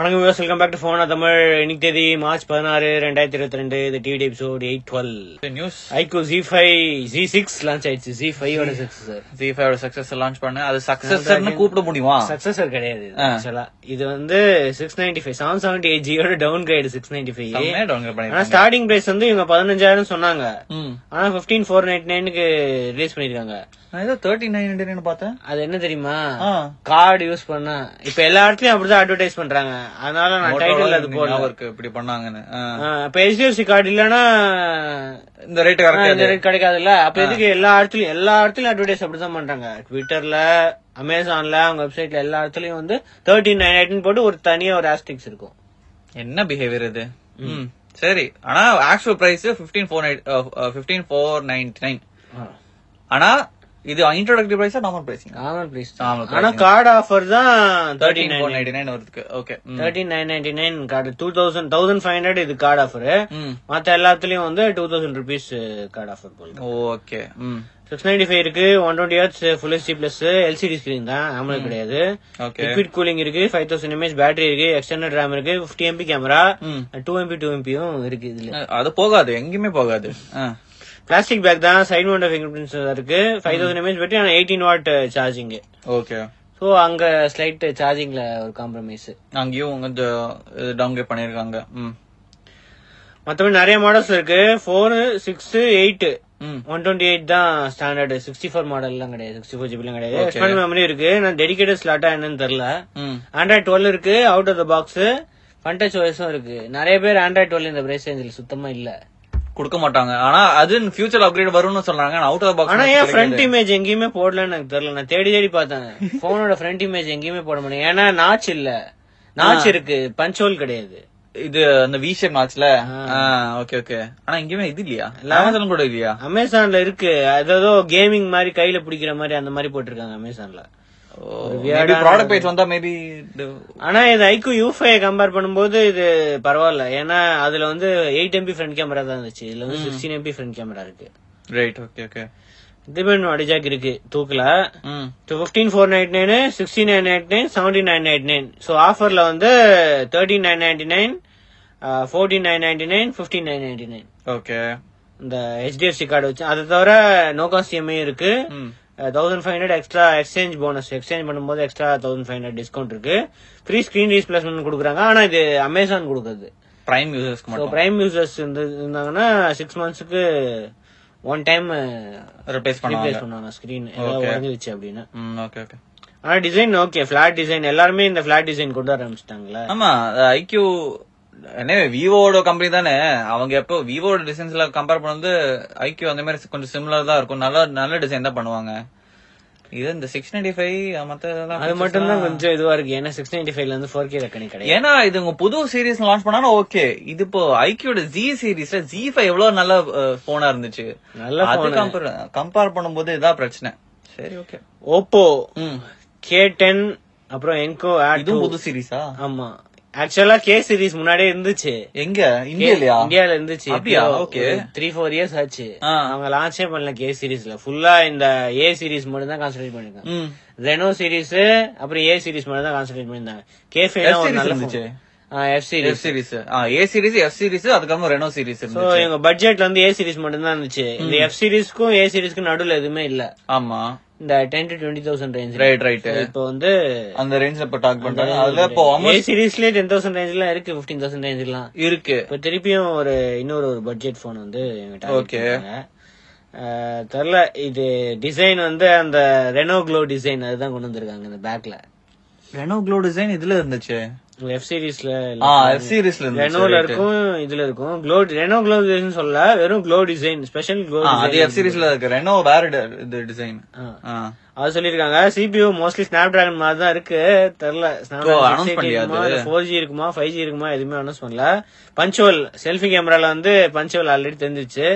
வணக்கம் views welcome back to ஃபோனா தமிழ் இன்னைக்கு தேதி மார்ச் பதினாறு ரெண்டாயிரத்தி இருபத்தி ரெண்டு. இது TV episode eight twelve news iQOO Z five Z six launch ஆயிடுச்சு. ஜி ஃபைவ் ஓட six sir Z five success launch பண்ண. அது சக்சஸ்ன்னு கூப்பிட முடியுமா? சக்சஸர் கிடையாது. இது வந்து six ninety five seven seventy eight ஜியோட downgrade six ninety five downgrade ஆனா. ஸ்டார்டிங் பிரைஸ் வந்து இவங்க பதினஞ்சாயிரம் சொன்னாங்க. ஆனா பிப்டீன் ஃபோர் நைன்டி நைனுக்கு ரிலீஸ் பண்ணிருக்காங்க. நான் ஏதோ தேர்ட்டி நைன் பார்த்தேன். அது என்ன தெரியுமா. கார்டு யூஸ் பண்ணா. இப்ப எல்லா இடத்துலயும் அப்படிதான் அட்வர்டைஸ் பண்றாங்க. அதனால நான் டைட்டில் அது போடல. அவருக்கு இப்படி பண்ணாங்க ஆ, இப்ப HDFC கார்டு இல்லனா இந்த ரேட் இந்த கரெக்ட் ரேட் கிடைக்காதுல்ல? அப்ப எதுக்கு எல்லா இடத்துலயும் எல்லா இடத்துலயும் அட்வர்டைஸ் அப்படிதான் பண்றாங்க. ட்விட்டர்ல அமேசான்ல அவங்க வெப்சைட்ல எல்லா இடத்துலயும் வந்து தேர்ட்டின் நைன் எயிட்டின் போட்டு ஒரு தனியா ஒரு ஆஸ்டிக்ஸ் இருக்கும். என்ன பிஹேவியர் இது. சரி. ஆனா actual price fifteen four nine fifteen four ninety nine ஆனா இது இன்ட்ரோடக்டிவ் பிரைஸா நார்மல் பிரைசிங் நார்மல் பிரைஸ் ஆனா கார்டு ஆஃபர் தான் thirty thirteen nine four ninety nine வருதுக்கு. Okay thirteen nine ninety nine card two thousand thousand five hundred இது card offer ம். மத்த எல்லாத்துலயும் வந்து two thousand rupees card offer போல ஓகே ம். Six ninety five இருக்கு one twenty hertz full HD plus LCD screen தான். AMOLED கிடையாது. ஓகே லிக்விட் கூலிங் இருக்கு. ஃபைவ் தௌசண்ட் எம்ஏஹெச் பேட்டரி இருக்கு. எக்ஸ்டர்னல் ரேம் இருக்கு. Fifty MP camera. Two MP two எம்பியும் இருக்கு இதுல. அது போகாது. எங்கேயுமே போகாது. ஆ. பிளாஸ்டிக் பேக் தான் சைட் மவுண்ட் ஃபிங்கர் பிரிண்ட்ஸ் இருக்கு. ஃபைவ் தௌசண்ட் எம்ஏஹெச் பேட்டரி ஆனா eighteen watt charging okay so அங்க ஸ்லைட் சார்ஜிங்ல ஒரு காம்ப்ரமைஸ் அங்கேயும் கொஞ்சம் டவுன்கிரேட் பண்ணிருக்காங்க. ம். மத்தபடி நிறைய மாடல்ஸ் இருக்கு. Four six eight one twenty eight தான் ஸ்டாண்டர்ட் சிக்ஸ்டி ஃபோர் மாடல்லாம் கிடையாது. சிக்ஸ்டி ஃபோர் ஜிபிலாம் கிடையாது. எக்ஸ்பேண்ட் மெமரி இருக்கு. நான் டெடிகேட்டட் ஸ்லாட்டா என்னன்னு தெரியல. ஆண்ட்ராய்ட் டுவெல் இருக்கு. Out of the box Funtouch ஓஎஸும் இருக்கு. நிறைய பேர் ஆண்ட்ராய்ட் டுவெல் இந்த பிரைஸ் ரேஞ்சில் சுத்தமா இல்ல. கொடுக்க மாட்டாங்க. ஆனா அது ஃபியூச்சர் அப்கிரேட் வரும்னு சொல்றாங்க அவுட் ஆஃப் பாக்ஸ் ஆனா ஏன் ஃப்ரண்ட் இமேஜ் எங்கேயுமே போடலன்னு எனக்கு தெரியல. நான் தேடி தேடி பார்த்தேன். போனோட ஃப்ரண்ட் இமேஜ் எங்கேயுமே போட முடியும் ஏன்னா நாச் இல்ல. நாச் இருக்கு. பஞ்ச் ஹோல் கிடையாது. இது அந்த வி ஷேப் மேட்ச்ல ஓகே ஓகே ஆனா எங்கேயுமே இது இல்லையா? அமேசான் கூட இல்லையா? அமேசான்ல இருக்கு. ஏதோ கேமிங் மாதிரி கையில பிடிக்கிற மாதிரி அந்த மாதிரி போட்டிருக்காங்க அமேசான்ல மேபி ப்ராடக்ட் பேஜ் வந்தா மேபி ஆனா இது ஐக்கு யூ ஃபைவ் கம்பேர் பண்ணும்போது இது பரவாயில்ல. ஏன்னா அதுல வந்து எயிட் எம்பி ஃப்ரண்ட் கேமரா தான் இருந்துச்சு. இதுல வந்து சிக்ஸ்டீன் எம்பி ஃப்ரண்ட் கேமரா இருக்கு. ரைட் ஓகே ஓகே இதுமே அடிஜாக் இருக்கு. தூக்கல. ம் fifteen four ninety nine sixty nine ninety nine seventy nine ninety nine so ஆஃபர்ல வந்து thirteen nine ninety nine fourteen nine ninety nine fifteen nine ninety nine okay இந்த HDFC card வச்சு. அதை தவிர நோ காஸ்ட் இஎம்ஐ இருக்கு. ம் thousand five hundred extra exchange bonus exchange பண்ணும்போது extra thousand five hundred discount இருக்கு. ஃப்ரீ ஸ்கிரீன் ரீப்ளேஸ்மெண்ட் கொடுக்குறாங்க. ஆனா இது அமேசான் கொடுக்குறது. பிரைம் யூசர்ஸ்க்கு ஸோ மட்டும். பிரைம் யூசர்ஸ் இருந்தாங்கன்னா சிக்ஸ் மந்த்ஸ்க்கு ஒன் டைம் ரிப்ளேஸ் பண்ணுவாங்க. ஸ்கிரீன் உடஞ்சிருச்சு அப்படின்னு. ஓகே ஓகே ஆனா டிசைன் ஓகே ஃபிளாட் டிசைன் எல்லாருமே இந்த ஃபிளாட் டிசைன் கொண்டு ஆரம்பிச்சிட்டாங்களே. ஆமா ஐக்யூ என்ன விவோட கம்பெனி தானே. அவங்க எப்போ விவோட டிசைன்ஸ்ல கம்பேர் பண்ணும்போது ஐக்யூ அந்த மாதிரி கொஞ்சம் சிமிலர் தான் இருக்கும். நல்ல நல்ல டிசைன் தான் பண்ணுவாங்க. இது இந்த சிக்ஸ் நைன்டி ஃபைவ் மத்த இதெல்லாம் அது மட்டும் தான் கொஞ்சம் இதுவா இருக்கு. ஏன்னா சிக்ஸ் நைன்டி ஃபைவ்ல இருந்து ஃபோர் கே ரெக்கனி கிடையாது. ஏன்னா இது உங்க புது சீரிஸ் லான்ச் பண்ணா ஓகே இது இப்போ ஐக்யூட ஜி சீரிஸ்ல ஜி ஃபைவ் எவ்வளவு நல்ல போனா இருந்துச்சு. நல்ல அது கம்பேர் கம்பேர் பண்ணும்போது இதான் பிரச்சனை. சரி ஓகே ஓப்போ கே டென் அப்புறம் என்கோ இதுவும் புது சீரிஸா ஆமா. ஆக்சுவலா கே சீரிஸ் முன்னாடியே இருந்துச்சு. எங்க? இந்தியாலயா? இந்தியால இருந்துச்சு. அப்படியா? Okay. த்ரீ ஃபோர் இயர்ஸ் ஆச்சு. அவங்க லான்ச்சே பண்ணல கே சீரிஸ்ல ஃபுல்லா இந்த ஏ சீரிஸ் மட்டும் தான் கான்சென்ட்ரேட் பண்ணிருக்காங்க. ரெனோ சீரிஸ் அப்புறம் ஏ சீரிஸ் மட்டும் தான் கான்சென்ட்ரேட் பண்ணிருந்தாங்க. கே F ஃபைவ் ஒரு நல்ல இருந்துச்சு. F series F series A series F series அதுக்கப்புறம் ரெனோ சீரிஸ் சோ எங்க பட்ஜெட்ல வந்து ஏ சீரிஸ் மட்டும் தான் இருந்துச்சு. இந்த எஃப் சீரிஸ்க்கும் ஏ சீரிஸ்க்கும் நடுவுல எதுவுமே இல்ல. ஆமா. இந்த ten to twenty thousand range right right இப்போ வந்து அந்த ரேஞ்ச்ல இப்ப டாக் பண்றாங்க. அதுல இப்போ சீரிஸ்லயே டென் தௌசண்ட் ரேஞ்ச்லாம் இருக்கு பிப்டீன் தௌசண்ட் ரேஞ்ச்லாம் இருக்கு. இப்ப திருப்பியும் ஒரு இன்னொரு ஒரு பட்ஜெட் போன் வந்து எங்கிட்ட Okay. தெரியல இது டிசைன் வந்து அந்த ரெனோ க்ளோ டிசைன் அதுதான் கொண்டு வந்திருக்காங்க இந்த பேக்ல ரெனோ க்ளோ டிசைன் இதுல இருந்துச்சு? எஃப் சீரிஸ்ல எஃப் சீரிஸ்ல ரெனோல இருக்கும் இதுல இருக்கும். க்ளோ ரெனோ க்ளோ டிசைன் சொல்ல வெறும் க்ளோ டிசைன் ஸ்பெஷல் க்ளோ அது எஃப் சீரிஸ்ல இருக்கு. ரெனோ வேற இது டிசைன் அது சொல்லிருக்காங்க சிபியூ மோஸ்ட்லி ஸ்னாப் டிராகன் மாதிரி தான் இருக்கு. தெரியல? ஃபோர் ஜி இருக்குமா ஃபைவ் ஜி இருக்குமா எதுவுமே அனௌன்ஸ் பண்ணல. பஞ்சுவல் செல்ஃபி கேமரால வந்து பஞ்சுவல் ஆல்ரெடி தெரிஞ்சிச்சு.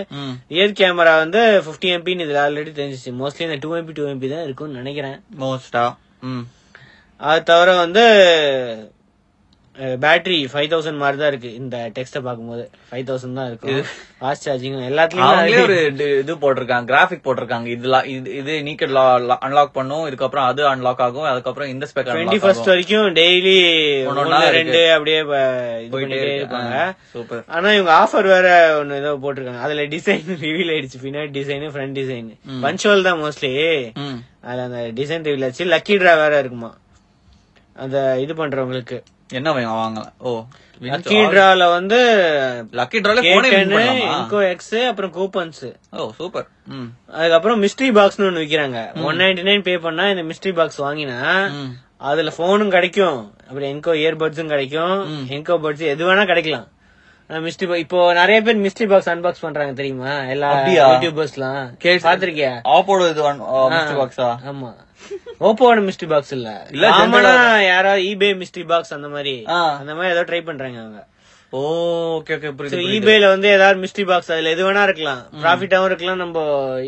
ரியர் கேமரா வந்து 50 எம்பின்னு இதுல ஆல்ரெடி தெரிஞ்சிச்சு. மோஸ்ட்லி இந்த டூ எம்பி டூ எம்பி தான் இருக்கும்னு நினைக்கிறேன். மோஸ்டா அது தவிர வந்து பேட்டரி ஃபைவ் தௌசண்ட் மாதிரி தான் இருக்கு. இந்த டெக்ஸ்ட பாக்கும்போது ஃபைவ் தௌசண்ட் தான் இருக்கும். ஃபாஸ்ட் சார்ஜிங் எல்லாத்துலயும் ஒரு இது- போட்டிருக்காங்க கிராஃபிக் போட்டிருக்காங்க. இதுல இது இது நீக்கட் அன்லாக் பண்ணும். இதுக்கப்புறம் அது அன்லாக் ஆகும். அதுக்கப்புறம் இந்த ஸ்பெக் டுவெண்ட்டி ஃபர்ஸ்ட் வரைக்கும் டெய்லி இருக்கு. ரெண்டு அப்படியே இருக்கு. இருப்பாங்க. சூப்பர் ஆனா இவங்க ஆஃபர் வேற ஒன்னு ஏதோ போட்டிருக்காங்க. அதுல டிசைன் ரிவீல் ஆயிடுச்சு. பின்னாடி டிசைன் ஃப்ரண்ட் டிசைன் பஞ்சுவல் தான் மோஸ்ட்லி அதுல அந்த டிசைன் ரிவீல் ஆச்சு. லக்கி டிரா வேற இருக்குமா? அந்த இது பண்றவங்களுக்கு. என்ன வாங்க- ஓ லக்கி டிரால வந்து லக்கி டிரால? இன்கோ எக்ஸ் அப்புறம் கூப்பன்ஸ் ஓ சூப்பர் அதுக்கப்புறம் மிஸ்ட்ரி பாக்ஸ்னு ஒன்னு விக்கிறாங்க. ஒன் நைன்டி நைன் பே பண்ணா இந்த மிஸ்ட்ரி பாக்ஸ் வாங்கினா. அதுல போனும் கிடைக்கும். அப்புறம் என்கோ இயர்பட்ஸும் கிடைக்கும். என்கோ பட்ஸ் எது வேணா கிடைக்கலாம். மிஸ்ட்ரி இப்போ நிறைய பேர் மிஸ்ட்ரி பாக்ஸ் அன்பாக்ஸ் பண்றாங்க தெரியுமா? எல்லா? யூடியூபர்ஸ்லாம் பாத்திருக்கியா ஆப்போட இது மிஸ்டர் பாக்ஸா ஆமா. ஓப்போட மிஸ்ட்ரி பாக்ஸ் இல்ல. இல்ல, காமனா யாராவது ஈபே மிஸ்ட்ரி பாக்ஸ் அந்த மாதிரி. அந்த மாதிரி ஏதோ ட்ரை பண்றாங்க அவங்க. ஓகே ஓகே புரியுது eBayல வந்து ஏதாவது மிஸ்ட்ரி பாக்ஸ் அதுல எது வேணா இருக்கலாம். ப்ராஃபிட்டாவும் இருக்கலாம் நம்ம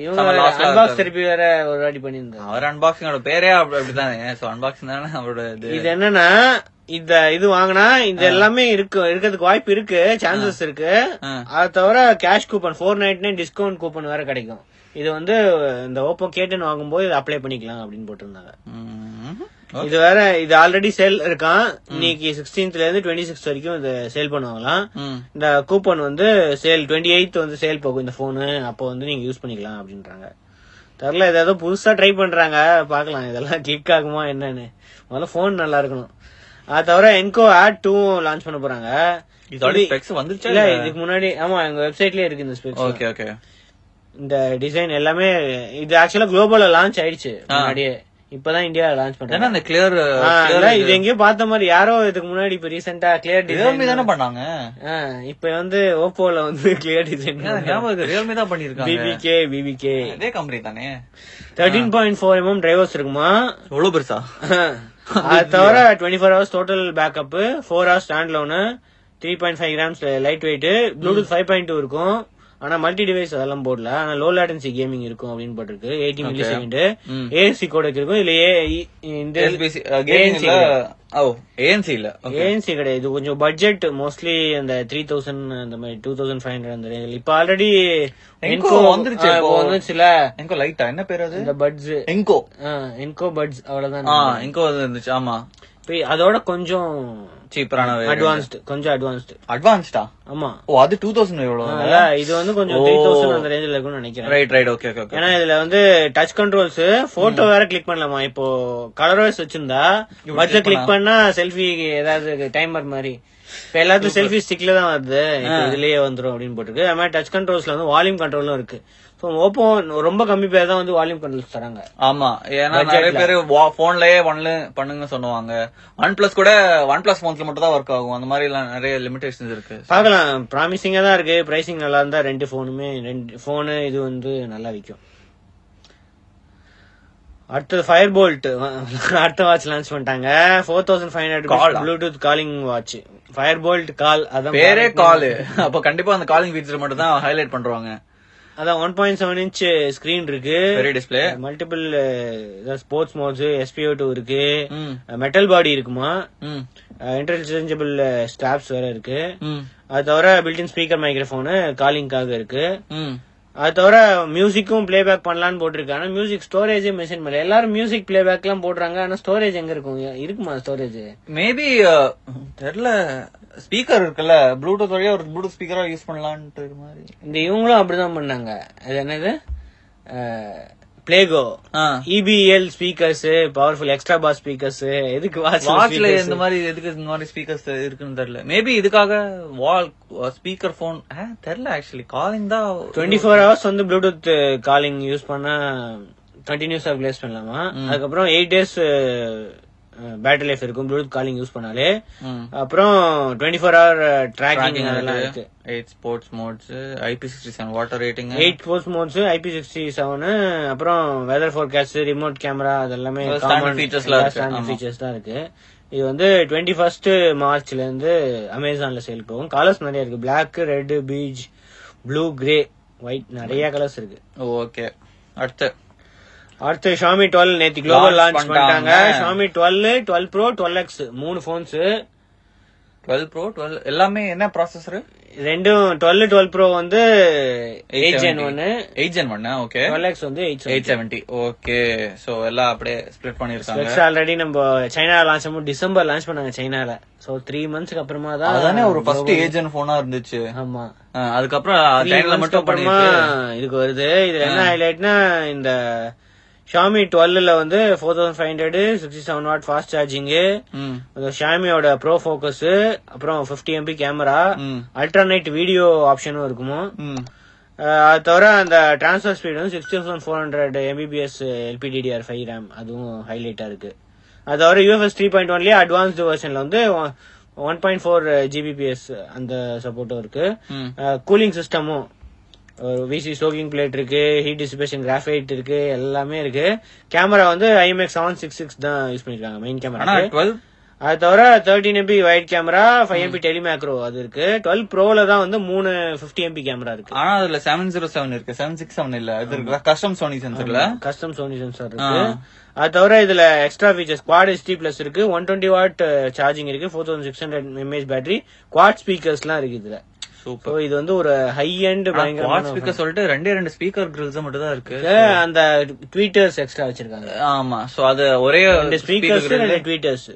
இவங்க அன்பாக்ஸ். திருப்பி வேற ஒரு வாட்டி பண்ணியிருந்தாங்க. அவர் அன்பாக்சிங்கோட பேரே அப்படி அப்படிதானே சோ அன்பாக்சிங் தானே அவரோட இது? என்னன்னா இந்த இது வாங்கினா இது எல்லாமே இருக்கு இருக்கிறதுக்கு வாய்ப்பு இருக்கு சான்சஸ் இருக்கு. அது தவிர cash coupon four nine discount coupon வேற கிடைக்கும். இது வந்து இந்த ஓப்போ கேட்டன் வாங்கும்போது இதை அப்ளை பண்ணிக்கலாம் அப்படின்னு போட்டிருந்தாங்க. இது வேற இது ஆல்ரெடி சேல் இருக்கான். இன்னைக்கு சிக்ஸ்டீன்த்ல இருந்து டுவெண்ட்டி சிக்ஸ் வரைக்கும் இது சேல் பண்ணுவாங்களாம். இந்த கூப்பன் வந்து சேல் டுவெண்ட்டி எயித் வந்து சேல் போகும் இந்த போனு அப்போ வந்து நீங்க யூஸ் பண்ணிக்கலாம் அப்படின்றாங்க. தெரியல இது ஏதோ புதுசா ட்ரை பண்றாங்க. பாக்கலாம் இதெல்லாம் கிளிக் ஆகுமா என்னன்னு. முதல்ல போன் நல்லா இருக்கணும். அது தவிர என்கோ ஆட் டூ லான்ச் பண்ண போறாங்க. இதுக்கு முன்னாடி ஆமா எங்க வெப்சைட்லயே இருக்கு இந்த ஸ்பெக்ஸ் ஓகே ஓகே இந்த டிசைன் எல்லாமே இது ஆக்சுவலா குளோபல்ல லான்ச் ஆயிடுச்சு முன்னாடியே. இப்பதான் இந்தியா லான்ச் பண்றாங்க. அந்த கிளியர் இது. எங்கேயோ பார்த்த மாதிரி யாரோ இதுக்கு முன்னாடி இப்ப ரீசெண்டா கிளியர் டிசைன் ரியல்மி தானே பண்ணாங்க. இப்ப வந்து ஓப்போல வந்து கிளியர் டிசைன் ரியல்மி தான். பண்ணிருக்காங்க பிபிகே பிபிகே அதே கம்பெனி தானே. Thirteen point four MM drivers இருக்குமா? எவ்வளவு பெருசா? அது தவிர twenty four hours total backup four hours standalone three point five grams light weight bluetooth five point two இருக்கும். ஆனா மல்டி டிவைஸ் அதெல்லாம் போடல. ஆனா லோ லேட்டன்சி கேமிங் இருக்கும் அப்படின்னு போட்டிருக்கு. எயிட்டி மில்லி செகண்ட் ம். ஏஎஸ்சி கோட் இருக்கும் இதுல ஏ- இந்த ஏஎன்சி இல்ல. ஏஎன்சி கிடையாது. இது கொஞ்சம் பட்ஜெட் மோஸ்ட்லி அந்த த்ரீ தௌசண்ட் அந்த மாதிரி டூ தௌசண்ட் ஃபைவ் ஹண்ட்ரட் அந்த ரேஞ்சில் இப்ப ஆல்ரெடி Enco வந்துருச்சு. வந்துச்சுல எங்கோ லைட்டா என்ன பேர் அது? இந்த பட்ஸ் எங்கோ என்கோ பட்ஸ் அவ்வளவுதான். ஆ எங்கோ இருந்துச்சு ஆமா. அதோட கொஞ்சம் சீப்பரான அட்வான்ஸ்டு கொஞ்சம் அட்வான்ஸ்டு அட்வான்ஸ்டா ஆமா. ஓ அது டூ தௌசண்ட் எவ்வளவு இது வந்து கொஞ்சம் த்ரீ தௌசண்ட் அந்த ரேஞ்சில் இருக்கும்னு நினைக்கிறேன். Right right okay okay okay ஏன்னா இதுல வந்து டச் கண்ட்ரோல்ஸ் போட்டோ வேற கிளிக் பண்ணலாமா? இப்போ கலர் வைஸ் வச்சிருந்தா பட்ஜெட் கிளிக் பண்ணா? செல்ஃபி ஏதாவது டைமர் மாதிரி. இப்ப எல்லாத்துக்கும் செல்ஃபி ஸ்டிக்ல தான் வருது. இதுலயே வந்துரும் அப்படின்னு போட்டுருக்கு. அது மாதிரி டச் கண்ட்ரோல்ஸ்ல வந்து வால்யூம் கண்ட்ரோலும் இருக்கு. ஸோ ஓப்போ ரொம்ப கம்மி பேர் தான் வந்து வால்யூம் கண்ட்ரோல்ஸ் தராங்க. ஆமா. ஏன்னா நிறைய பேர் போன்லயே ஒன்ல பண்ணுங்க சொல்லுவாங்க. ஒன் பிளஸ் கூட ஒன் பிளஸ் போன்ஸ்ல மட்டும் தான் ஒர்க் ஆகும். அந்த மாதிரி எல்லாம் நிறைய லிமிடேஷன்ஸ் இருக்கு. பார்க்கலாம். ப்ராமிசிங்கா தான் இருக்கு. பிரைசிங் நல்லா இருந்தா ரெண்டு போனுமே ரெண்டு போனு இது வந்து நல்லா விற்கும் அடுத்தது ஃபயர் போல்ட் அடுத்த வாட்ச் லான்ச் பண்ணிட்டாங்க. Four thousand five? Hundred bluetooth calling watch Fire Boltt call அதான் பேரே கால் அப்ப கண்டிப்பா அந்த காலிங் ஃபீச்சர் மட்டும் தான் ஹைலைட் பண்றாங்க. அதான் one point seven inch screen இருக்கு. பெரிய display multiple sports modes SPO two இருக்கு. மெட்டல் பாடி இருக்குமா? இன்டர்சேஞ்சபிள் ஸ்டாப்ஸ் வேற இருக்கு. அது தவிர பில்டின் ஸ்பீக்கர் மைக்ரோஃபோனு காலிங்காக இருக்கு. அது தவிர மியூசிக்கும் பிளேபேக் பண்ணலாம்னு போட்டிருக்கு ஆனா மியூசிக் ஸ்டோரேஜே மென்ஷன் பண்ணல. எல்லாரும் மியூசிக் பிளேபேக் எல்லாம் போடுறாங்க. ஆனா ஸ்டோரேஜ் எங்க இருக்கும்? இருக்குமா ஸ்டோரேஜ் மேபி தெரியல ஸ்பீக்கர் இருக்குல்ல. ப்ளூடூத் வழியா ஒரு ப்ளூடூத் ஸ்பீக்கரா யூஸ் பண்ணலான்ட்டு மாதிரி. இந்த இவங்களும் அப்படிதான் பண்ணாங்க. அது என்னது? பிளேகோ EPL speakers powerful extra bass speakers எதுக்கு வாட்ச் வாட்ச்ல இந்த மாதிரி எதுக்கு இந்த மாதிரி ஸ்பீக்கர்ஸ் இருக்குன்னு தெரியல. மேபி இதுக்காக வால் ஸ்பீக்கர் போன் தெரியல ஆக்சுவலி காலிங் தான் டுவெண்ட்டி ஃபோர் ஹவர்ஸ் வந்து ப்ளூடூத் காலிங் யூஸ் பண்ணா கண்டினியூஸா பிளேஸ் பண்ணலாமா? அதுக்கப்புறம் எயிட் டேஸ் பேட்டரி லைஃப் இருக்கும். ப்ளூடூத் காலிங் யூஸ் பண்ணாலே. அப்புறம் டுவெண்ட்டி ஃபோர் ஹவர் ட்ராக்கிங் அதெல்லாம் இருக்கு. Eight sports modes IP sixty seven water rating eight post modes IP sixty seven அப்புறம் வெதர் ஃபோர்காஸ்ட் ரிமோட் கேமரா அதெல்லாமே. ஆமா. ஃபீச்சர்ஸ் தான் இருக்கு. இது வந்து டுவெண்ட்டி ஃபர்ஸ்ட் மார்ச்ல இருந்து அமேசான்ல சேல் போகும். கலர்ஸ் நிறைய இருக்கு. Black red peach blue grey white நிறைய கலர்ஸ் இருக்கு. ஓகே அடுத்து. அடுத்து ஷாமி டுவெல் நேத்தி குளோபல் லான்ச் பண்ணிட்டாங்க. Xiaomi twelve twelve pro twelve X மூணு போன்ஸ் டுவெல் ப்ரோ டுவெல் எல்லாமே என்ன ப்ராசஸர் ரெண்டும் டுவெல் டுவெல் ப்ரோ வந்து எயிட் ஜென் ஒன்னு எயிட் ஜென் ஒன்னு ஓகே டுவெல் எக்ஸ் வந்து எயிட் செவன்டி ஓகே சோ எல்லாம் அப்படியே ஸ்ப்ளிட் பண்ணிருக்காங்க ஆல்ரெடி நம்ம சைனா லான்ச் பண்ணும் டிசம்பர் லான்ச் பண்ணாங்க சைனால சோ த்ரீ மந்த்ஸ்க்கு அப்புறமா தான் அதானே ஒரு ஃபர்ஸ்ட் ஏஜென்ட் போனா இருந்துச்சு. ஆமா. அதுக்கப்புறம் சைனால மட்டும் அப்புறமா இதுக்கு வருது. இதுல என்ன ஹைலைட்னா இந்த ஷாமி டுவெல்ல வந்து four thousand five hundred sixty seven watt fast charging hmm, ஷாமியோட bro focus அப்புறம் 50 எம்பி கேமரா அல்டர்னேட் வீடியோ ஆப்ஷனும் இருக்குமோ? அது தவிர அந்த டிரான்ஸ்ஃபர் ஸ்பீட் வந்து six thousand four hundred Mbps LPDDR five RAM அதுவும் ஹைலைட்டா இருக்கு. அது தவிர யூஎஃப்எஸ் த்ரீ பாயிண்ட் ஒன்லயே அட்வான்ஸ்டு வெர்ஷன்ல வந்து ஒன் பாயிண்ட் ஃபோர் ஜிபிபிஎஸ் அந்த சப்போர்ட்டும் இருக்கு. கூலிங் சிஸ்டமும் விசி சோகிங் பிளேட் இருக்கு ஹீட் டிசிபேஷன் கிராஃபைட் இருக்கு எல்லாமே இருக்கு. கேமரா வந்து ஐஎம்எக்ஸ் செவன் சிக்ஸ் சிக்ஸ் தான் யூஸ் பண்ணிருக்காங்க மெயின் கேமரா டுவெல் அது தவிர thirteen MP wide camera five MP telemacro அது இருக்கு. டுவெல் ப்ரோல தான் வந்து மூணு பிப்டி எம்பி கேமரா இருக்கு. ஆனா அதுல செவன் ஜீரோ செவன் இருக்கு. செவன் சிக்ஸ் செவன் இல்ல இது இருக்கு கஸ்டம் சோனி சென்சர்ல கஸ்டம் சோனி சென்சார் இருக்கு. அது தவிர இதுல extra features quad SD plus இருக்கு ஒன் டுவெண்ட்டி வாட் சார்ஜிங் இருக்கு four thousand six hundred mAh battery quad speakers எல்லாம் இருக்கு இதுல. சூப்பர். இது வந்து ஒரு ஹை எண்ட் பயங்கரமான ஸ்பீக்கர் சொல்லிட்டு ரெண்டே ரெண்டு ஸ்பீக்கர் கிரில்ஸ் மட்டும் தான் இருக்கு. அந்த ட்வீட்டர்ஸ் எக்ஸ்ட்ரா வச்சிருக்காங்க. ஆமா. சோ அது ஒரே ரெண்டு ஸ்பீக்கர்ஸ் ரெண்டு ட்வீட்டர்ஸ்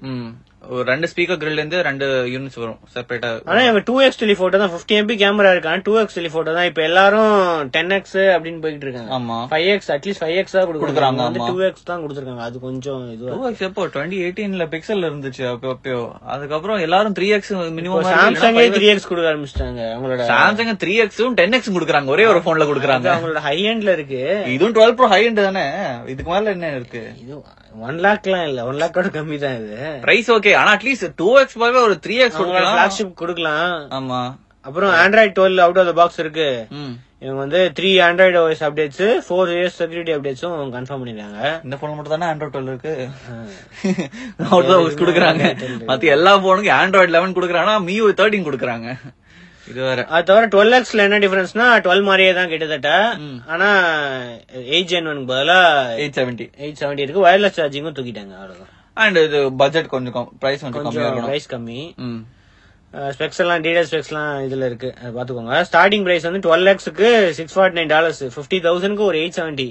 ஒரு ரெண்டு ஸ்பீக்கர் கிரில் இருந்து ரெண்டு யூனிட்ஸ் வரும் செப்பரேட்டா ஆனா இவன் டூ எக்ஸ் டெலிஃபோட்டோ தான் பிப்டி எம்பி கேமரா இருக்கு ஆனா டூ எக்ஸ் டெலிஃபோட்டோ தான். இப்ப எல்லாரும் டென் எக்ஸ் அப்படின்னு போயிட்டு இருக்காங்க. ஆமா. Five X at least five X தான் கொடுக்குறாங்க, வந்து. டூ எக்ஸ் தான் கொடுத்துருக்காங்க. அது கொஞ்சம் இதுவா டூ எக்ஸ் எப்போ? டுவெண்ட்டி எயிட்டீன்ல பிக்சல் இருந்துச்சு அப்போ அப்பயோ. அதுக்கப்புறம் எல்லாரும் த்ரீ எக்ஸ் மினிமம் சாம்சங்கே த்ரீ எக்ஸ் கொடுக்க ஆரம்பிச்சிட்டாங்க. அவங்களோட சாம்சங் த்ரீ எக்ஸும் டென் எக்ஸ் கொடுக்குறாங்க. ஒரே ஒரு போன்ல கொடுக்குறாங்க. அவங்களோட ஹை எண்ட்ல இருக்கு. இதுவும் டுவெல் ப்ரோ ஹை எண்ட் தானே? இதுக்கு மேல என்ன இருக்கு? இது ஒன் லேக்லாம் இல்ல ஒன் லேக்கோட கம்மி தான் இது. பிரைஸ் ஓகே ஆனா அட்லீஸ்ட் டூ எக்ஸ் போக ஒரு த்ரீ எக்ஸ் கொடுக்கலாம். பிளாக்ஷிப் கொடுக்கலாம். ஆமா. அப்புறம் Android twelve out of the box இருக்கு. இவங்க வந்து three Android OS updates four years security அப்டேட்ஸும் confirm பண்ணிருக்காங்க. இந்த போன் மட்டும் தானே ஆண்ட்ராய்ட் டுவெல் இருக்கு அவ்வளவுதான் குடுக்குறாங்க. மத்த எல்லா போனுக்கும் ஆண்ட்ராய்ட் லெவன் குடுக்குறாங்க மியூ தேர்ட்டின் குடுக்குறாங்க. இது வேற. அது தவிர டுவெல் எக்ஸ்ல என்ன டிஃபரன்ஸ்னா டுவெல் மாதிரியே தான் கிட்டத்தட்ட. ஆனா எயிட் ஜென் ஒனுக்கு பதிலா எயிட் செவன்டி எயிட் செவன்டி இருக்கு. வயர்லெஸ் சார்ஜிங்கும் தூக்கிட்டாங்க அவ்வளவுதான். அண்ட் இது பட்ஜெட் கொஞ்சம் பிரைஸ் கொஞ்சம் பிரைஸ் கம்மி. ஸ்பெக்ஸ் எல்லாம் டீடைல் ஸ்பெக்ஸ் எல்லாம் இதுல இருக்கு. பாத்துக்கோங்க. ஸ்டார்டிங் பிரைஸ் வந்து twelve எக்ஸ்க்கு six forty nine dollars fifty தௌசண்ட்க்கு ஒரு எயிட் செவன்டி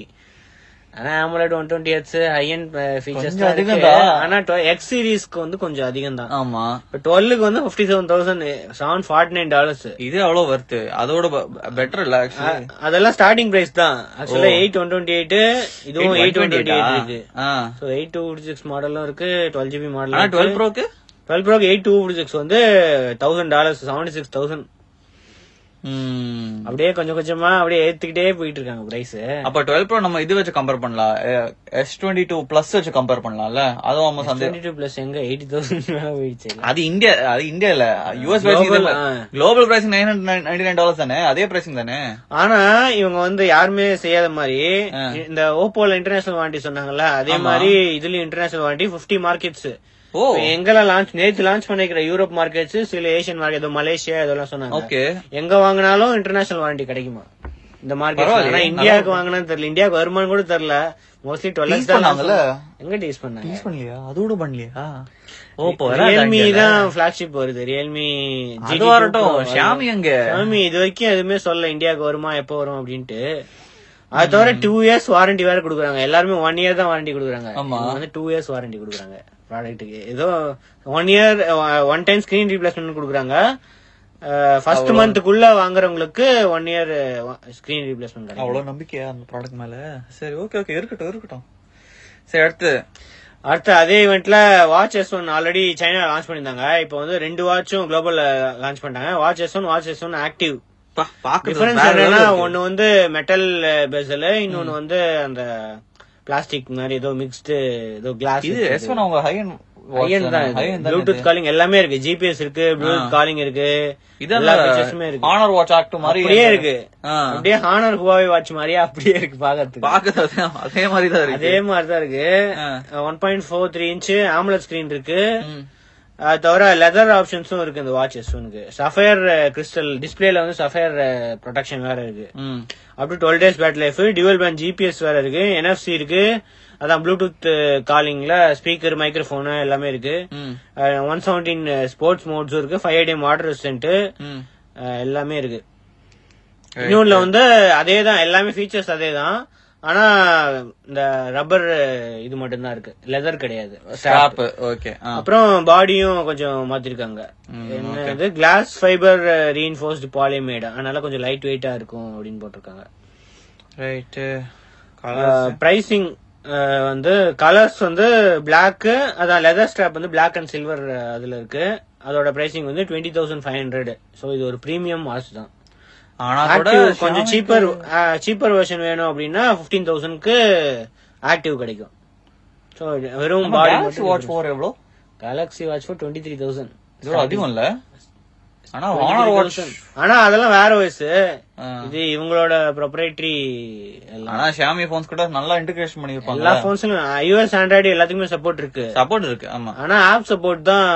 ஆனா AMOLED one twenty hertz high and features. ஆனா எக்ஸ் சீரிஸ்க்கு வந்து கொஞ்சம் அதிகம் தான் ஆமா. இப்போ டுவெல்லுக்கு வந்து fifty seven thousand seven forty nine dollars இது அவ்வளவு வருது அதோட பெட்டர் இல்ல அதெல்லாம் ஸ்டார்டிங் பிரைஸ் தான். ஆக்சுவலா எயிட் ஒன் டுவெண்ட்டி எயிட் இதுவும் எயிட் ஒன் டுவெண்ட்டி எயிட் இருக்கு ஸோ எயிட் டூ சிக்ஸ் மாடலும் இருக்கு டுவெல் ஜிபி மாடல் டுவெல் ப்ரோக்கு டுவெல் ப்ரோக்கு எயிட் டூ சிக்ஸ் வந்து thousand dollars seventy six thousand அப்படியே கொஞ்சம் கொஞ்சமா அப்படியே ஏத்துக்கிட்டே போயிட்டு இருக்காங்க பிரைஸ் அப்ப டுவெல் ப்ரோ நம்ம இது வச்சு கம்பேர் பண்ணலாம். எஸ் டுவெண்ட்டி டூ பிளஸ் வச்சு கம்பேர் பண்ணலாம்ல? அதுவும் நம்ம சந்தேகம் டூ பிளஸ் எங்க எயிட்டி தௌசண்ட் மேல போயிடுச்சு. அது இந்தியா அது இந்தியா இல்ல. யூஎஸ் ஆ. Global pricing nine ninety nine dollars தானே? அதே பிரைசிங் தானே? ஆனா இவங்க வந்து யாருமே செய்யாத மாதிரி இந்த ஓப்போல இன்டர்நேஷனல் வாரண்டி சொன்னாங்கல்ல அதே மாதிரி இதுலயும் இன்டர்நேஷனல் வாரண்டி 50 மார்க்கெட்ஸ் ஓ. எங்கெல்லாம் லான்ச் நேத்து லான்ச் பண்ணிக்கிற யூரோப் மார்க்கெட்ஸ் சில ஏசியன் மார்க்கெட் மலேசியா இதெல்லாம் சொன்னாங்க. ஓகே. எங்க வாங்கினாலும் இன்டர்நேஷனல் வாரண்டி கிடைக்குமா? இந்த மார்க்கெட் ஆனா இந்தியாவுக்கு வாங்கினான்னு தெரியல. இந்தியாவுக்கு வருமானம் கூட தெரியல. மோஸ்ட்லி டுவெல் Tease பண்ணாங்கல்ல? எங்க டீஸ் பண்ணாங்க? யூஸ் பண்ணலையா? அதோட பண்ணலையா? ஓ ரியல்மி தான் பிளாக்ஷிப் வருது. ரியல்மி அது வரட்டும். ஷாமி அங்க ஷாமி இது வரைக்கும் எதுவுமே சொல்ல இந்தியாவுக்கு வருமா எப்போ வரும் அப்படின்ட்டு. அது தவிர டூ இயர்ஸ் வாரண்டி வேற கொடுக்குறாங்க. எல்லாருமே ஒன் இயர் தான் வாரண்டி கொடுக்குறாங்க. வந்து டூ இயர்ஸ் வாரண்டி கொடுக்குறாங்க. ப்ராடக்ட்டுக்கு ஏதோ one year one time screen replacement கொடுக்குறாங்க. ஃபர்ஸ்ட் மந்த்துக்குள்ள வாங்குறவங்களுக்கு ஒன் இயர் ஸ்கிரீன் ரீப்ளேஸ்மெண்ட் கிடைக்கும் அவ்வளவு நம்பிக்கையா அந்த ப்ராடக்ட் மேல? சரி ஓகே ஓகே இருக்கட்டும் இருக்கட்டும். சரி அடுத்து. அடுத்து அதே இவெண்ட்ல watch S one already China launch பண்ணிருந்தாங்க இப்போ வந்து ரெண்டு வாட்சும் குளோபல் லான்ச் பண்ணிட்டாங்க. Watch S one watch S one active difference என்னன்னா. ஒன்னு வந்து மெட்டல் பெசல் இன்னொன்னு வந்து அந்த பிளாஸ்டிக் மாதிரி ஏதோ மிக்ஸ்டு ஏதோ கிளாஸ் இது எஸ் ஒன் அவங்க ஹை தான்? ப்ளூடூத் காலிங் எல்லாமே இருக்கு. ஜிபிஎஸ் இருக்கு ப்ளூடூத் காலிங் இருக்கு. ஃபீச்சர்ஸுமே இருக்கு. ஆனர் வாட்ச் ஆக்ட் மாதிரி அப்படியே இருக்கு. அப்படியே ஹானர் ஹுவாவே வாட்ச் மாதிரியே அப்படியே இருக்கு பாக்கிறதுக்கு. பாக்குறது அதே- மாதிரி தான் இருக்கு. அதே மாதிரி தான் இருக்கு. One point four three inch AMOLED screen இருக்கு. அது தவிர லெதர் ஆப்ஷன்ஸும் இருக்கு இந்த வாட்சஸ் உனக்கு சஃபயர் கிறிஸ்டல் டிஸ்பிளேல வந்து சஃபயர் ப்ரொடெக்ஷன் வேற இருக்கு. ம் up to twelve days battery life dual band GPS வேற இருக்கு என்எஃப்சி இருக்கு. அதான் ப்ளூடூத் காலிங்ல ஸ்பீக்கர் மைக்ரோஃபோனு எல்லாமே இருக்கு. ஒன் செவன்டீன் ஸ்போர்ட்ஸ் மோட்ஸும் இருக்கு. ஃபைவ் ஐடிஎம் வாட்டர் ரெசிஸ்டன்ட் எல்லாமே இருக்கு. இன்னொன்னுல வந்து அதே தான் எல்லாமே ஃபீச்சர்ஸ் அதே தான் ஆனா இந்த ரப்பர் இது மட்டும்தான் இருக்கு. லெதர் கிடையாது. அப்புறம் பாடியும் கொஞ்சம் மாத்திருக்காங்க. என்னது கிளாஸ் ஃபைபர் ரீஇன்ஃபோர்ஸ்டு பாலிமேட் அதனால கொஞ்சம் லைட் வெயிட்டா இருக்கும் அப்படின்னு போட்டிருக்காங்க. ரைட் பிரைசிங் வந்து கலர்ஸ் வந்து Black அதான் லெதர் ஸ்ட்ராப் வந்து Black அண்ட் சில்வர் அதுல இருக்கு. அதோட பிரைசிங் வந்து twenty thousand five hundred so இது ஒரு ப்ரீமியம் வாட்ச் தான். ஆனா கூட கொஞ்சம் சீப்பர் சீப்பர் வெர்ஷன் வேணும் அப்படின்னா ஃபிஃப்டீன் தௌசண்ட்க்கு ஆக்டிவ் கிடைக்கும். ஸோ வெறும் பாடி கேலக்ஸி வாட்ச் ஃபோர் எவ்வளோ? Galaxy watch four twenty three thousand இதோட அதிகம் இல்ல. ஆனா ஹானர் வாட்ச் ஆனா அதெல்லாம் வேற வயசு இது இவங்களோட ப்ரொப்ரைட்டரி ஆனா ஷாமி போன்ஸ் கூட நல்லா இன்டிகிரேஷன் பண்ணிருப்பாங்க எல்லா போன்ஸ்லயும் iOS ஆண்ட்ராய்டு எல்லாத்துக்குமே சப்போர்ட் இருக்கு. சப்போர்ட் இருக்கு ஆமா. ஆனா ஆப் சப்போர்ட் தான்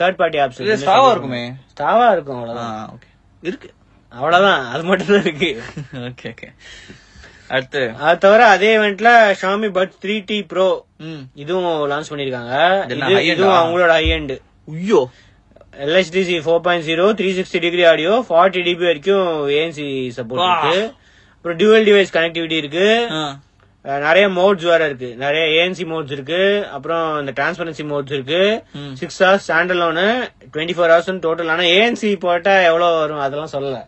தேர்ட் பார்ட்டி ஆப்ஸ் ஸ்டாவா இருக்குமே? ஸ்டாவா இருக்கும் அவ்வளவுதான். இருக்கு. அவ்வளவுதான். அது மட்டும் தான் இருக்கு. ஓகே ஓகே அடுத்து. அது தவிர அதே இவெண்ட்ல Xiaomi buds three T pro இதுவும் லான்ச் பண்ணிருக்காங்க இதுவும்? அவங்களோட ஹை எண்ட் ஐயோ LHDC four point zero three sixty degree audio forty dB வரைக்கும் ஏஎன்சி சப்போர்ட். இருக்கு. அப்புறம் டியூவல் டிவைஸ் கனெக்டிவிட்டி இருக்கு. நிறைய மோட்ஸ் வேற இருக்கு. நிறைய ஏஎன்சி மோட்ஸ் இருக்கு. அப்புறம் இந்த டிரான்ஸ்பரன்சி மோட்ஸ் இருக்கு. Six hours standalone twenty four hours total ஆனா ஏஎன்சி போட்டா எவ்வளவு வரும்? அதெல்லாம் சொல்லல.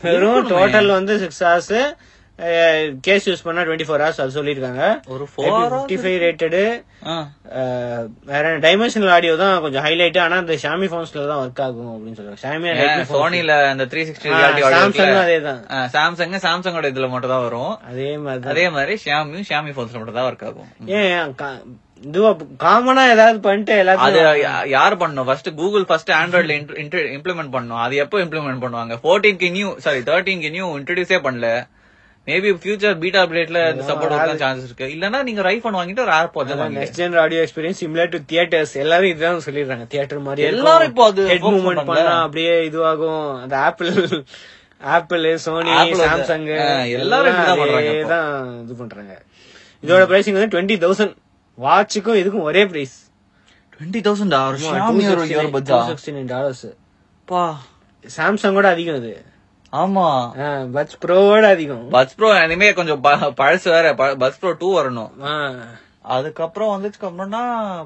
வெறும் டோட்டல் வந்து சிக்ஸ் ஹவர்ஸ் கேஸ் யூஸ் பண்ணா டுவெண்ட்டி ஃபோர் ஹவர்ஸ் அது சொல்லிருக்காங்க ஒரு ஃபிஃப்டி ஃபைவ் ரேட்டடு வேற டைமென்ஷனல் ஆடியோ தான் கொஞ்சம் ஹைலைட் ஆனா இந்த ஷாமி போன்ஸ்ல தான் ஒர்க் ஆகும் அப்படின்னு சொல்றாங்க. ஷாமி சோனில அந்த த்ரீ சிக்ஸ்டி சாம்சங் அதே தான் சாம்சங் சாம்சங்கோட இதுல மட்டும் தான் வரும். அதே மாதிரி அதே மாதிரி ஷியாமியும் ஷியாமி போன்ஸ்ல மட்டும் தான் ஒர்க் ஆகும். ஏன் இதுவா காமனா ஏதாவது பண்ணிட்டு எல்லாத்தையும் யார் பண்ணும் ஃபர்ஸ்ட் கூகுள் ஃபர்ஸ்ட் ஆண்ட்ராய்ட்ல இம்ப்ளிமெண்ட் பண்ணும் அது எப்போ இம்ப்ளிமெண்ட் பண்ணுவாங்க? 14 க்கு நியூ சாரி 13 க்கு நியூ இன்ட்ரோடியூஸே பண்ணல. மேபி ஃபியூச்சர் பீட்டா அப்டேட்ல இந்த சப்போர்ட் இருக்க சான்சஸ் இருக்கு. இல்லனா நீங்க ரைஃபோன் வாங்கிட்டு ஒரு ஏர்பாட்ஸ் வாங்கிட்டு next gen audio experience similar to theatres எல்லாரும் இதுதான் சொல்லிடுறாங்க. தியேட்டர் மாதிரி எல்லாரும் இப்போ அது ஹெட் மூவ்மெண்ட் பண்றாங்க. பண்ணா அப்படியே இதுவாகும். அந்த ஆப்பிள் ஆப்பிள் சோனி சாம்சங் எல்லாரும். தான் இது பண்றாங்க. இதோட பிரைசிங் வந்து டுவெண்ட்டி தௌசண்ட் வாட்சுக்கும் இதுக்கும் ஒரே பிரைஸ் டுவெண்ட்டி தௌசண்ட் டாலர்ஸ் பா. சாம்சங்கோட அதிகம் இது ஆமா. பட்ஸ் ப்ரோவோட அதிகம். பட்ஸ் ப்ரோ இனிமே கொஞ்சம் பழசு வேற. பட்ஸ் ப்ரோ டூ வரணும். அதுக்கப்புறம் வந்துச்சுக்கு அப்புறம்னா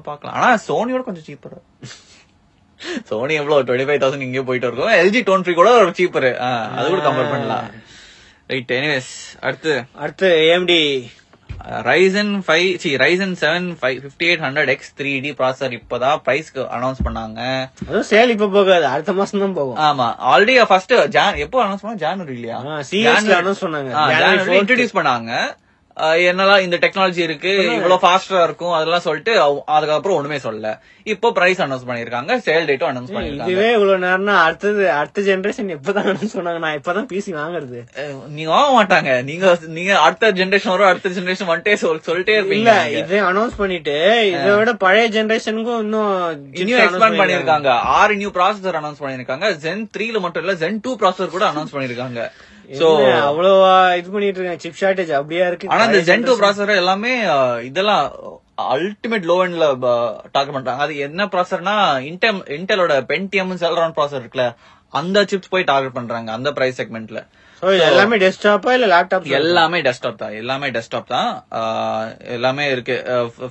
பாக்கலாம். ஆனா சோனியோட கொஞ்சம் சீப்பர் சோனி எவ்வளவு டுவெண்ட்டி ஃபைவ் தௌசண்ட் இங்கே போயிட்டு இருக்கும். எல்ஜி டோன் ஃப்ரீ கூட ஒரு சீப்பர் அது கூட கம்பேர் பண்ணலாம். ரைட் எனிவேஸ் அடுத்து. அடுத்து AMD Ryzen five C Ryzen seven five fifty eight hundred X three D processor இப்பதான் பிரைஸ்க்கு அனௌன்ஸ் பண்ணாங்க. அதுவும் சேல் இப்ப போகாது அடுத்த மாசம் தான் போகும். ஆமா ஆல்ரெடி ஃபர்ஸ்ட் ஜான் எப்போ அனௌன்ஸ் பண்ணா ஜானுவரி இல்லையா? சிஎஸ்ல அனௌன்ஸ் பண்ணாங்க. 4th. இன்ட்ரடியூஸ் பண்ணாங்க. என்னெல்லாம் இந்த டெக்னாலஜி இருக்கு இவ்வளவு ஃபாஸ்டா இருக்கும் அதெல்லாம் சொல்லிட்டு அதுக்கப்புறம் ஒண்ணுமே சொல்லல. இப்போ பிரைஸ் அனௌன்ஸ் பண்ணிருக்காங்க சேல் டேட்டும் அனௌன்ஸ் பண்ணிருக்காங்க இதுவே இவ்வளவு நேரம்னா அடுத்தது அடுத்த ஜெனரேஷன் எப்பதான் அனௌன்ஸ் சொன்னாங்க நான் இப்பதான் பிசி வாங்குறது. நீங்க வாங்க மாட்டாங்க. நீங்க நீங்க அடுத்த ஜெனரேஷன் வரும் அடுத்த ஜெனரேஷன் வந்துட்டே சொல் சொல்லிட்டே இருப்பீங்க இது அனௌன்ஸ் பண்ணிட்டு இதை விட பழைய ஜெனரேஷனுக்கும் இன்னும் இன்னும் எக்ஸ்பேண்ட் பண்ணிருக்காங்க. ஆறு நியூ ப்ராசஸர் அனௌன்ஸ் பண்ணிருக்காங்க ஜென் த்ரீல மட்டும் இல்ல ஜென் டூ ப்ராசஸர் கூட அனௌன்ஸ் பண்ணிருக்காங்க சோ அவ்வளவா இது பண்ணிட்டு இருக்காங்க சிப் ஷார்டேஜ் அப்படியா இருக்கு? ஆனா இந்த ஜென் டூ ப்ராசஸர் எல்லாமே இதெல்லாம் அல்டிமேட் லோ எண்ட்ல டாக் பண்றாங்க. அது என்ன ப்ராசஸர்னா இன்டெல் இன்டெலோட பென்டிஎம் செல்ரான் ப்ராசஸர் இருக்குல்ல அந்த சிப்ஸ் போய் டார்கெட் பண்றாங்க அந்த பிரைஸ் செக்மெண்ட்ல எல்லாமே டெஸ்க்டாப்பா இல்ல லேப்டாப் எல்லாமே டெஸ்க்டாப் தான். எல்லாமே டெஸ்க்டாப் தான். எல்லாமே இருக்கு.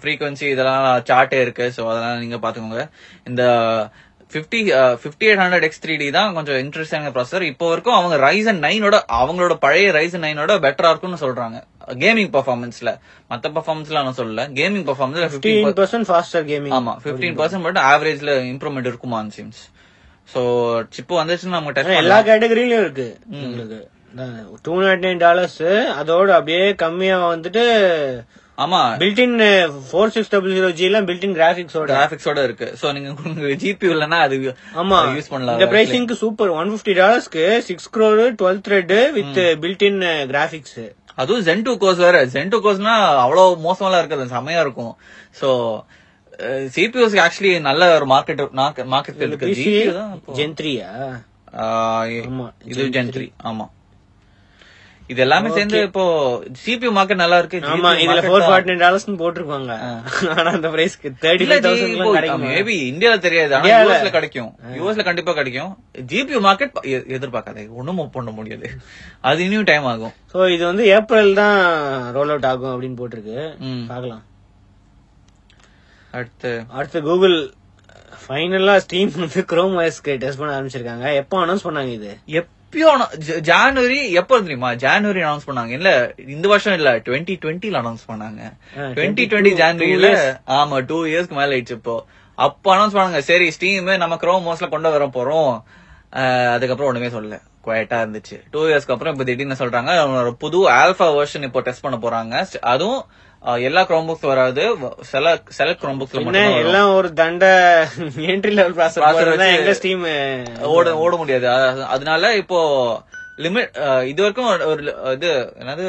ஃப்ரீக்வன்சி இதெல்லாம் சார்ட்டே இருக்கு. சோ அதெல்லாம் நீங்க பாத்துக்கோங்க. இந்த fifty fifty eight hundred X three D தான் கொஞ்சம் இன்ட்ரெஸ்டிங் ப்ராசஸர் இப்போ வரைக்கும் அவங்க ரைசன் நைனோட அவங்களோட பழைய ரைசன் நைனோட பெட்டரா இருக்கும்னு சொல்றாங்க. கேமிங் பர்ஃபார்மன்ஸ்ல மத்த பர்ஃபார்மன்ஸ்ல நான் சொல்லல. கேமிங் பர்ஃபார்மன்ஸ்ல பிப்டீன் பர்சன்ட் ஃபாஸ்டர் கேமிங் ஆமா பிப்டீன் பர்சன்ட் மட்டும் ஆவரேஜ்ல இம்ப்ரூவ்மெண்ட் இருக்குமா சிம்ஸ் சோ சிப்பு வந்துச்சுன்னு நம்ம எல்லா கேட்டகரியிலயும் இருக்கு. உங்களுக்கு டூ நாட் நைன் டாலர்ஸ் அதோட அப்படியே கம்மியா வந்துட்டு ஆமா. Built in four six double zero G எல்லாம் பில்டின் கிராபிக்ஸோட கிராபிக்ஸோட இருக்கு. சோ நீங்க உங்களுக்கு ஜிபி இல்லனா அது ஆமா. யூஸ் பண்ணலாம். இந்த பிரைசிங்க்கு super one fifty டாலர்ஸ்க்கு six crore twelve thread with built in graphics அதுவும் ஜென் டூ கோர்ஸ் வேற. ஜென் டூ கோர்ஸ்னா அவ்வளவு மோசமெல்லாம் இருக்காது. செமையா இருக்கும். சோ சிபியூஸ்க்கு ஆக்சுவலி நல்ல ஒரு மார்க்கெட் மார்க்கெட் இருக்கு. GPU தான் இப்போ- ஜென்த்ரியா ஆஹ் ஆமா, இது எல்லாமே சேர்ந்து இப்போ சிபியூ மார்க்கெட் நல்லா இருக்கு ஆமா இதுல ஃபோர் ஃபார்ட்டி டாலர்ஸ் போட்டிருப்பாங்க. ஆனா அந்த பிரைஸ்க்கு தேர்ட்டி ஃபைவ் தௌசண்ட் கிடைக்கும்? மேபி இந்தியால தெரியாது ஆனா யூஎஸ்ல கிடைக்கும். யூஎஸ்ல கண்டிப்பா கிடைக்கும். ஜிபியூ மார்க்கெட் எதிர்பார்க்காதே ஒண்ணும் பண்ண முடியாது. அது இன்னும் டைம் ஆகும். சோ இது வந்து ஏப்ரல் தான் ரோல் அவுட் ஆகும் அப்படின்னு போட்டிருக்கு. பார்க்கலாம். அடுத்து. அடுத்து கூகுள் ஃபைனலா ஸ்டீம் வந்து குரோம் OSக்கு டெஸ்ட் பண்ண ஆரம்பிச்சிருக்காங்க. எப்போ அனௌன்ஸ் பண்ணாங்க இது? எப்பயோ ஜ- ஜான்வரி எப்போ தெரியுமா? ஜான்வரி அனௌன்ஸ் பண்ணாங்க. இல்ல இந்த வருஷம் இல்ல டுவெண்ட்டி டுவெண்ட்டில அனௌன்ஸ் பண்ணாங்க. டுவெண்ட்டி டுவெண்ட்டி ஜான்வரியில ஆமா டூ இயர்ஸ்க்கு மேல ஆயிடுச்சு இப்போ. அப்போ அனௌன்ஸ் பண்ணாங்க. சரி ஸ்டீம் நம்ம குரோம் மோஸ்ட்ல கொண்டு வர போறோம். அதுக்கப்புறம் ஒண்ணுமே சொல்லல. குவைட்டா இருந்துச்சு. டூ இயர்ஸ்க்கு அப்புறம் இப்ப திடீர்னு சொல்றாங்க அவங்களோட புது ஆல்பா வெர்ஷன் இப்போ டெஸ்ட் பண்ண போறாங்க. அதுவும் எல்லா குரோம் புக்ஸ் வராது சில செலக்ட் குரோம் புக்ஸ்ல மட்டும். எல்லாம் ஒரு தண்ட என்ட்ரி லெவல் ப்ராசஸ் எங்க ஸ்டீம் ஓட ஓட முடியாது. அதனால இப்போ லிமிட் இது வரைக்கும் ஒரு- இது என்னது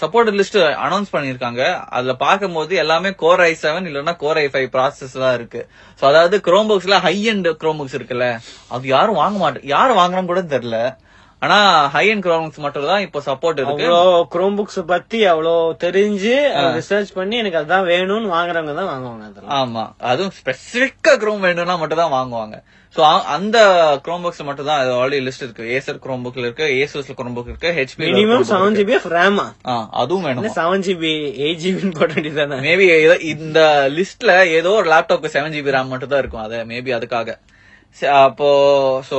சப்போர்ட் லிஸ்ட் அனௌன்ஸ் பண்ணிருக்காங்க அதுல பார்க்கும்போது எல்லாமே கோர் ஐ செவன் இல்லன்னா கோர் ஐ ஃபைவ் ப்ராசஸ் தான் இருக்கு. சோ அதாவது குரோம் புக்ஸ்ல ஹை அண்ட் குரோம் புக்ஸ் இருக்குல்ல அது யாரும் வாங்க மாட்டேன் யாரும் வாங்குறான்னு கூட தெரியல. ஆனா ஹை அண்ட் குரோம் புக்ஸ் மட்டும் தான் இப்போ சப்போர்ட் இருக்கு. குரோம் புக்ஸ் பத்தி அவ்வளோ தெரிஞ்சு ரிசர்ச் பண்ணி எனக்கு அதான் வேணும்னு வாங்குறவங்க தான் வாங்குவாங்க ஆமா. அதுவும் ஸ்பெசிபிக்கா குரோம் வேணும்னா மட்டும் தான் வாங்குவாங்க சோ அந்த குரோம் புக்ஸ் மட்டும் தான் ஆல்ரெடி லிஸ்ட் இருக்கு ஏசர் குரோம் புக்ல இருக்கு ஏசஸ் குரோம் புக் இருக்கு. HP minimum seven GB of rhema அதுவும் வேணும்? செவன் ஜிபி எயிட் ஜிபின்னு போட வேண்டியதானே மேபி இந்த லிஸ்ட்ல ஏதோ ஒரு லேப்டாப்க்கு செவன் ஜிபி ரேம் மட்டும் தான் இருக்கும். அது மேபி அதுக்காக. அப்போ சோ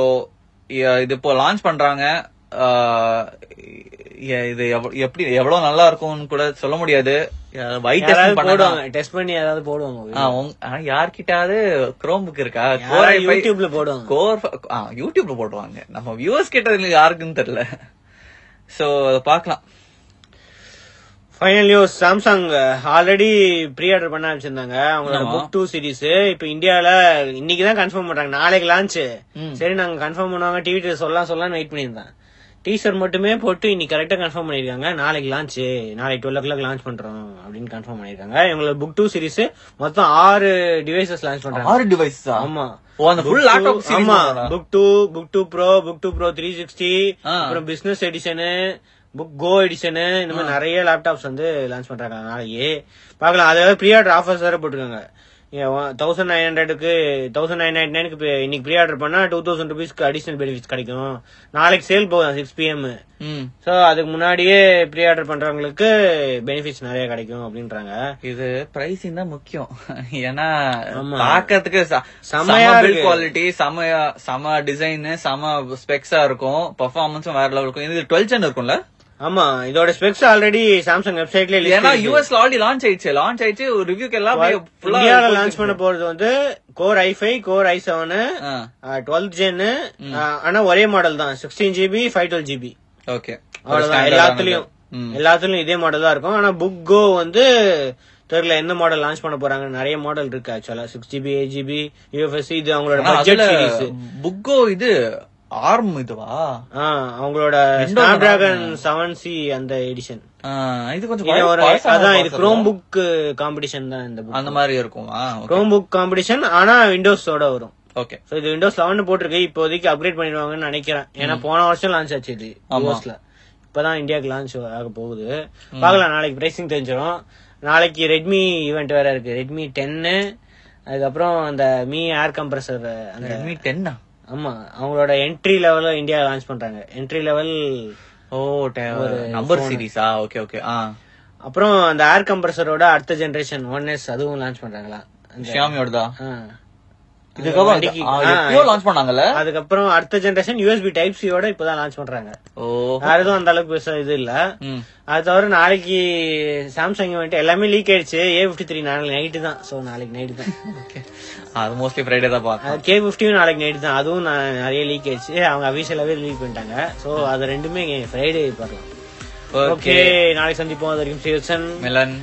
இது இப்போ லான்ச் பண்றாங்க. இது எப்படி எவ்வளவு நல்லா இருக்கும்னு கூட சொல்ல முடியாது. போடுவாங்க டெஸ்ட் பண்ணி யாராவது போடுவாங்க யார்கிட்டாவது குரோம் புக் இருக்கா? யாராவது யூடியூப்ல போடுவாங்க. கோர் யூடியூப்ல போடுவாங்க நம்ம வியூவர்ஸ் கிட்ட யாருக்குன்னு தெரியல. சோ பாக்கலாம் final Samsung already pre order பண்ண ஆரம்பிச்சிருந்தாங்க. அவங்களோட புக் டூ சீரிஸ் இப்ப இந்தியால இன்னைக்கு தான் கன்ஃபார்ம் பண்றாங்க. நாளைக்கு லான்ச் சரி நாங்க கன்ஃபார்ம் பண்ணுவாங்க. டிவி சொல்லலாம் சொல்லலாம்னு வெயிட் பண்ணியிருந்தேன். டீசர் மட்டுமே போட்டு இன்னைக்கு கரெக்டா கன்ஃபார்ம் பண்ணிருக்காங்க நாளைக்கு லான்ச் நாளைக்கு டுவெல் ஓ கிளாக் லான்ச் பண்றோம் அப்படின்னு கன்ஃபார்ம் பண்ணிருக்காங்க இவங்களோட புக் டூ சீரிஸ் மொத்தம் ஆறு டிவைசஸ் லான்ச் பண்றாங்க. ஆறு டிவைஸ் ஆமா. Book two Book two Pro Book two Pro three sixty. அப்புறம் business edition Book Go edition இந்த மாதிரி நிறைய லேப்டாப்ஸ் வந்து லான்ச் பண்றாங்க. நாளைக்கு. பார்க்கலாம். அதாவது ப்ரீ ஆர்டர் ஆஃபர்ஸ் வேற போட்டுருக்காங்க. தௌசண்ட் நைன் ஹண்ட்ரடுக்கு தௌசண்ட் நைன் நைன் நைனுக்கு இன்னைக்கு ப்ரீ ஆர்டர் பண்ணா டூ தௌசண்ட் ருபீஸ்க்கு அடிஷனல் பெனிஃபிட்ஸ் கிடைக்கும். நாளைக்கு சேல் போகும் சிக்ஸ் பிஎம் சோ அதுக்கு முன்னாடியே ப்ரீ ஆர்டர் பண்றவங்களுக்கு பெனிஃபிட்ஸ் நிறைய கிடைக்கும் அப்படின்றாங்க. இது பிரைசிங் தான் முக்கியம். ஏன்னா. பாக்கிறதுக்கு செமையா. குவாலிட்டி செம செம டிசைன் செம ஸ்பெக்ஸா இருக்கும். பெர்ஃபார்மன்ஸும் வேற இருக்கும் இது டுவெல் ஜென் இருக்கும்ல? ஆமா இதோட ஸ்பெக்ஸ் ஆல்ரெடி சாம்சங் வெப்சைட்ல ஏன்னா யூஎஸ்ல ஆல்ரெடி லான்ச் ஆயிடுச்சு. லான்ச் ஆயிடுச்சு ரிவ்யூக்கு எல்லாம் இந்தியால லான்ச் பண்ண போறது வந்து core i five core i seven twelve gen ஆனா ஒரே மாடல் தான். Sixteen GB five twelve GB okay அவ்வளவுதான். எல்லாத்துலயும். எல்லாத்துலயும் இதே மாடல் தான் இருக்கும். ஆனா புக் கோ வந்து தெரியல எந்த மாடல் லான்ச் பண்ண போறாங்க நிறைய மாடல் இருக்கு ஆக்சுவலா six GB eight GB UFS இது அவங்களோட பட்ஜெட் சீரிஸ் புக்கோ இது ஆர்ம் இதுவா? அவங்களோட ஸ்னாப் டிராகன் செவன் சி அந்த எடிஷன் இது கொஞ்சம் ஒரு அதான் இது. குரோம் புக் காம்படிஷன் தான் இந்த அந்த மாதிரி இருக்குமா. குரோம் புக் காம்படிஷன் ஆனா விண்டோஸோட வரும். ஓகே சோ இது விண்டோஸ் லெவன் போட்டிருக்கு. இப்போதைக்கு அப்கிரேட் பண்ணிடுவாங்கன்னு நினைக்கிறேன். ஏன்னா போன வருஷம் லான்ச் ஆச்சு இது யூஎஸ்ல இப்பதான் இந்தியாவுக்கு லான்ச் ஆக போகுது. பார்க்கலாம் நாளைக்கு பிரைசிங் தெரிஞ்சிடும். நாளைக்கு ரெட்மி ஈவெண்ட் வேற இருக்கு. ரெட்மி டென்னு அதுக்கப்புறம் அந்த மீ ஏர் கம்ப்ரஸர் அந்த ரெட்மி டென்னா ஆமா அவங்களோட என்ட்ரி லெவல்ல இந்தியா லான்ச் பண்றாங்க. என்ட்ரி லெவல் ஓ நம்பர் சீரிஸா ஓகே ஓகே ஆ. அப்புறம் அந்த ஏர் கம்ப்ரஸரோட அடுத்த ஜெனரேஷன் ஒன் எஸ் அதுவும் லான்ச் பண்றாங்களா? அந்த ஷியாமியோடதா ஆ. இதுக்கப்புறம் எப்பயோ லான்ச் பண்ணாங்கல்ல? அதுக்கப்புறம் அடுத்த ஜெனரேஷன் யூஎஸ்பி டைப் சியோட இப்பதான் லான்ச் பண்றாங்க. ஓ. வேற எதுவும் அந்த அளவுக்கு பெருசா இது இல்ல. அது தவிர நாளைக்கு சாம்சங் வந்துட்டு எல்லாமே லீக் ஆயிடுச்சு. ஏ பிப்டி த்ரீ நாளைக்கு நைட்டு தான். சோ நாளைக்கு நைட்டு தான். ஓகே அது மோஸ்ட்லி ஃப்ரைடே தான் பார்க்கலாம் கே பிப்டியும் நாளைக்கு நைட்டு தான். அதுவும் நான் நிறைய லீக் ஆயிடுச்சு. அவங்க அபிஷியலாவே லீக் பண்ணிட்டாங்க. சோ அது ரெண்டுமே ஃப்ரைடே பார்க்கலாம். ஓகே ஓகே நாளைக்கு சந்திப்போம். அது வரைக்கும் சிவசன் மிலன்